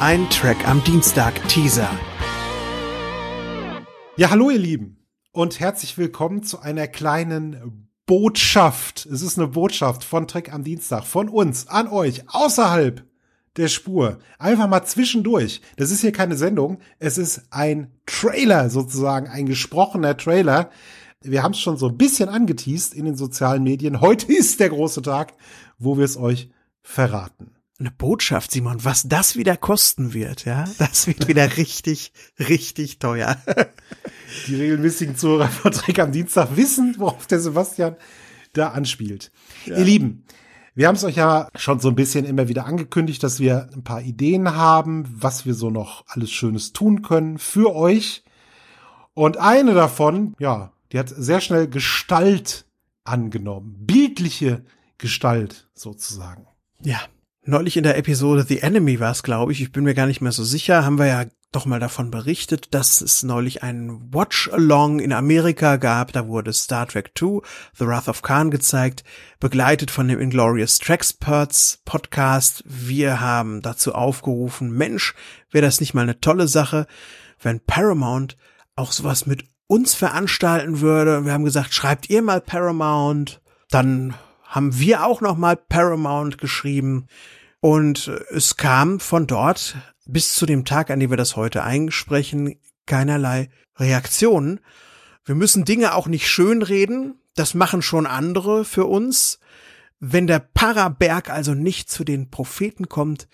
ein Track am Dienstag Teaser. Ja, hallo ihr Lieben und herzlich willkommen zu einer kleinen Botschaft. Es ist eine Botschaft von Track am Dienstag, von uns an euch, außerhalb der Spur. Einfach mal zwischendurch. Das ist hier keine Sendung, es ist ein Trailer sozusagen, ein gesprochener Trailer. Wir haben es schon so ein bisschen angeteased in den sozialen Medien. Heute ist der große Tag, wo wir es euch verraten eine Botschaft, Simon, was das wieder kosten wird, ja, das wird wieder richtig, richtig teuer. Die regelmäßigen Zuhörer von Trick am Dienstag wissen, worauf der Sebastian da anspielt. Ja. Ihr Lieben, wir haben es euch ja schon so ein bisschen immer wieder angekündigt, dass wir ein paar Ideen haben, was wir so noch alles Schönes tun können für euch. Und eine davon, ja, die hat sehr schnell Gestalt angenommen. Bildliche Gestalt sozusagen. Ja, Neulich in der Episode The Enemy war es, glaube ich, ich bin mir gar nicht mehr so sicher, haben wir ja doch mal davon berichtet, dass es neulich einen Watch-Along in Amerika gab. Da wurde Star Trek II, The Wrath of Khan gezeigt, begleitet von dem Inglorious Tracksperts Podcast. Wir haben dazu aufgerufen, Mensch, wäre das nicht mal eine tolle Sache, wenn Paramount auch sowas mit uns veranstalten würde. Wir haben gesagt, schreibt ihr mal Paramount, dann haben wir auch noch mal Paramount geschrieben und es kam von dort bis zu dem Tag, an dem wir das heute einsprechen, keinerlei Reaktionen. Wir müssen Dinge auch nicht schönreden, das machen schon andere für uns. Wenn der Paraberg also nicht zu den Propheten kommt,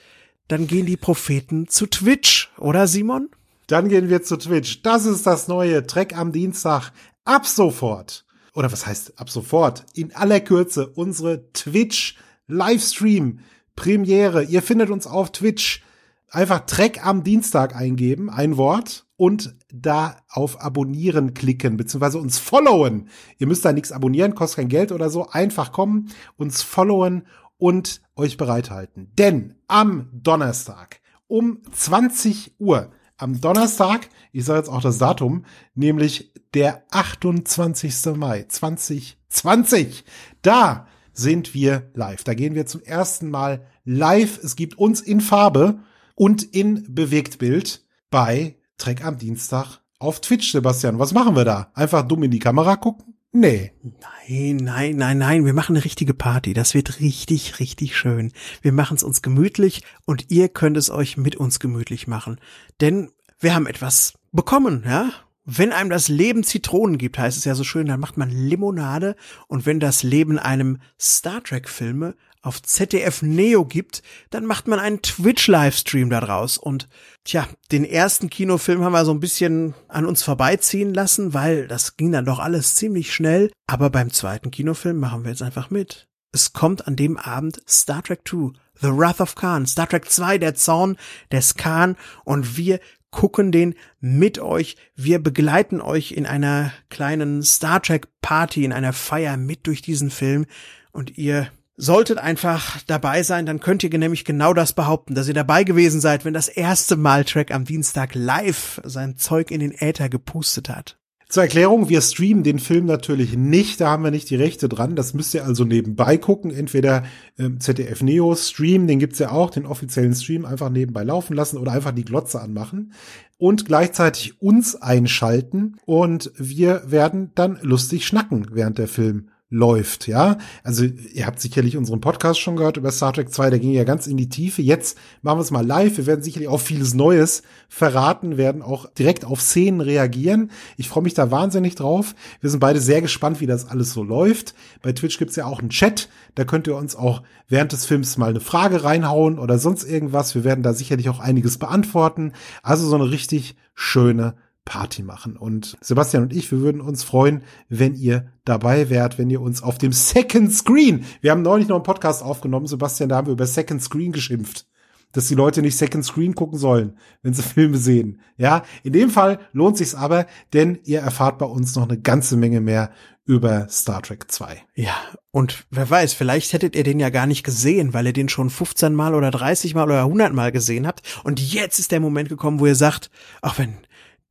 dann gehen die Propheten zu Twitch, oder Simon? Dann gehen wir zu Twitch. Das ist das neue Trek am Dienstag. Ab sofort oder was heißt ab sofort, in aller Kürze unsere Twitch Livestream Premiere. Ihr findet uns auf Twitch. Einfach Track am Dienstag eingeben, ein Wort und da auf Abonnieren klicken, beziehungsweise uns followen. Ihr müsst da nichts abonnieren, kostet kein Geld oder so. Einfach kommen, uns followen und euch bereithalten. Denn am Donnerstag um 20 Uhr am Donnerstag, ich sage jetzt auch das Datum, nämlich der 28. Mai 2020. Da sind wir live. Da gehen wir zum ersten Mal live. Es gibt uns in Farbe und in Bewegtbild bei Trek am Dienstag auf Twitch, Sebastian. Was machen wir da? Einfach dumm in die Kamera gucken? Nee. Nein, nein, nein, nein. Wir machen eine richtige Party. Das wird richtig, richtig schön. Wir machen es uns gemütlich und ihr könnt es euch mit uns gemütlich machen. Denn wir haben etwas bekommen, ja? Wenn einem das Leben Zitronen gibt, heißt es ja so schön, dann macht man Limonade. Und wenn das Leben einem Star Trek Filme auf ZDF Neo gibt, dann macht man einen Twitch-Livestream daraus. Und tja, den ersten Kinofilm haben wir so ein bisschen an uns vorbeiziehen lassen, weil das ging dann doch alles ziemlich schnell. Aber beim zweiten Kinofilm machen wir jetzt einfach mit. Es kommt an dem Abend Star Trek 2, The Wrath of Khan, Star Trek 2, der Zorn des Khan und wir gucken den mit euch. Wir begleiten euch in einer kleinen Star Trek Party, in einer Feier mit durch diesen Film und ihr solltet einfach dabei sein, dann könnt ihr nämlich genau das behaupten, dass ihr dabei gewesen seid, wenn das erste Mal Track am Dienstag live sein Zeug in den Äther gepustet hat. Zur Erklärung, wir streamen den Film natürlich nicht, da haben wir nicht die Rechte dran. Das müsst ihr also nebenbei gucken. Entweder ähm, ZDF Neo Stream, den gibt's ja auch, den offiziellen Stream einfach nebenbei laufen lassen oder einfach die Glotze anmachen und gleichzeitig uns einschalten und wir werden dann lustig schnacken, während der Film läuft, ja. Also ihr habt sicherlich unseren Podcast schon gehört über Star Trek 2, der ging ja ganz in die Tiefe. Jetzt machen wir es mal live. Wir werden sicherlich auch vieles Neues verraten, werden auch direkt auf Szenen reagieren. Ich freue mich da wahnsinnig drauf. Wir sind beide sehr gespannt, wie das alles so läuft. Bei Twitch gibt's ja auch einen Chat, da könnt ihr uns auch während des Films mal eine Frage reinhauen oder sonst irgendwas. Wir werden da sicherlich auch einiges beantworten. Also so eine richtig schöne Party machen. Und Sebastian und ich, wir würden uns freuen, wenn ihr dabei wärt, wenn ihr uns auf dem Second Screen, wir haben neulich noch einen Podcast aufgenommen, Sebastian, da haben wir über Second Screen geschimpft, dass die Leute nicht Second Screen gucken sollen, wenn sie Filme sehen. Ja, in dem Fall lohnt sich's aber, denn ihr erfahrt bei uns noch eine ganze Menge mehr über Star Trek 2. Ja, und wer weiß, vielleicht hättet ihr den ja gar nicht gesehen, weil ihr den schon 15 Mal oder 30 Mal oder 100 Mal gesehen habt. Und jetzt ist der Moment gekommen, wo ihr sagt, ach wenn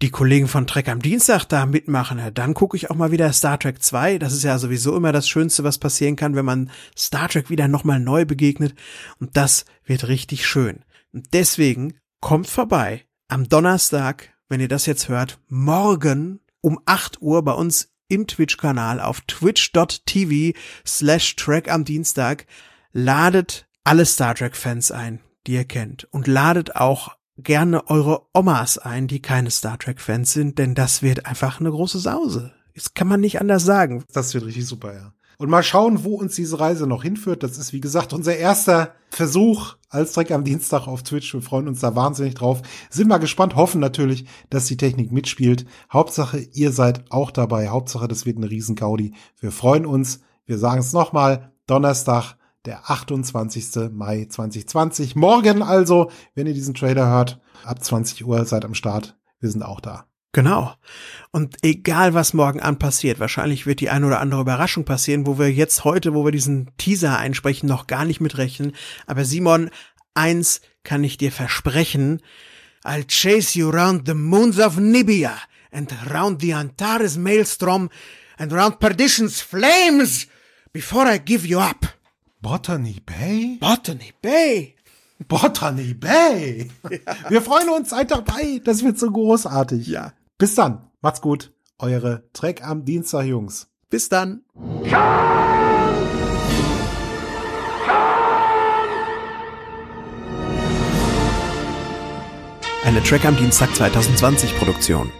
die Kollegen von Trek am Dienstag da mitmachen, dann gucke ich auch mal wieder Star Trek 2. Das ist ja sowieso immer das Schönste, was passieren kann, wenn man Star Trek wieder nochmal neu begegnet. Und das wird richtig schön. Und deswegen kommt vorbei. Am Donnerstag, wenn ihr das jetzt hört, morgen um 8 Uhr bei uns im Twitch-Kanal auf twitch.tv slash track am Dienstag. Ladet alle Star Trek-Fans ein, die ihr kennt. Und ladet auch gerne eure Omas ein, die keine Star Trek-Fans sind, denn das wird einfach eine große Sause. Das kann man nicht anders sagen. Das wird richtig super, ja. Und mal schauen, wo uns diese Reise noch hinführt. Das ist, wie gesagt, unser erster Versuch als Dreck am Dienstag auf Twitch. Wir freuen uns da wahnsinnig drauf. Sind mal gespannt, hoffen natürlich, dass die Technik mitspielt. Hauptsache, ihr seid auch dabei. Hauptsache, das wird eine Riesen-Gaudi. Wir freuen uns. Wir sagen es nochmal. Donnerstag, der 28. Mai 2020. Morgen also, wenn ihr diesen Trailer hört, ab 20 Uhr seid am Start. Wir sind auch da. Genau. Und egal was morgen an passiert, wahrscheinlich wird die eine oder andere Überraschung passieren, wo wir jetzt heute, wo wir diesen Teaser einsprechen, noch gar nicht mitrechnen. Aber Simon, eins kann ich dir versprechen. I'll chase you round the moons of Nibia and round the Antares maelstrom and round perdition's flames before I give you up. Botany Bay? Botany Bay. Botany Bay. Ja. Wir freuen uns, seid dabei. Das wird so großartig. Ja. Bis dann. Macht's gut. Eure Trek am Dienstag, Jungs. Bis dann. Eine Track am Dienstag 2020 Produktion.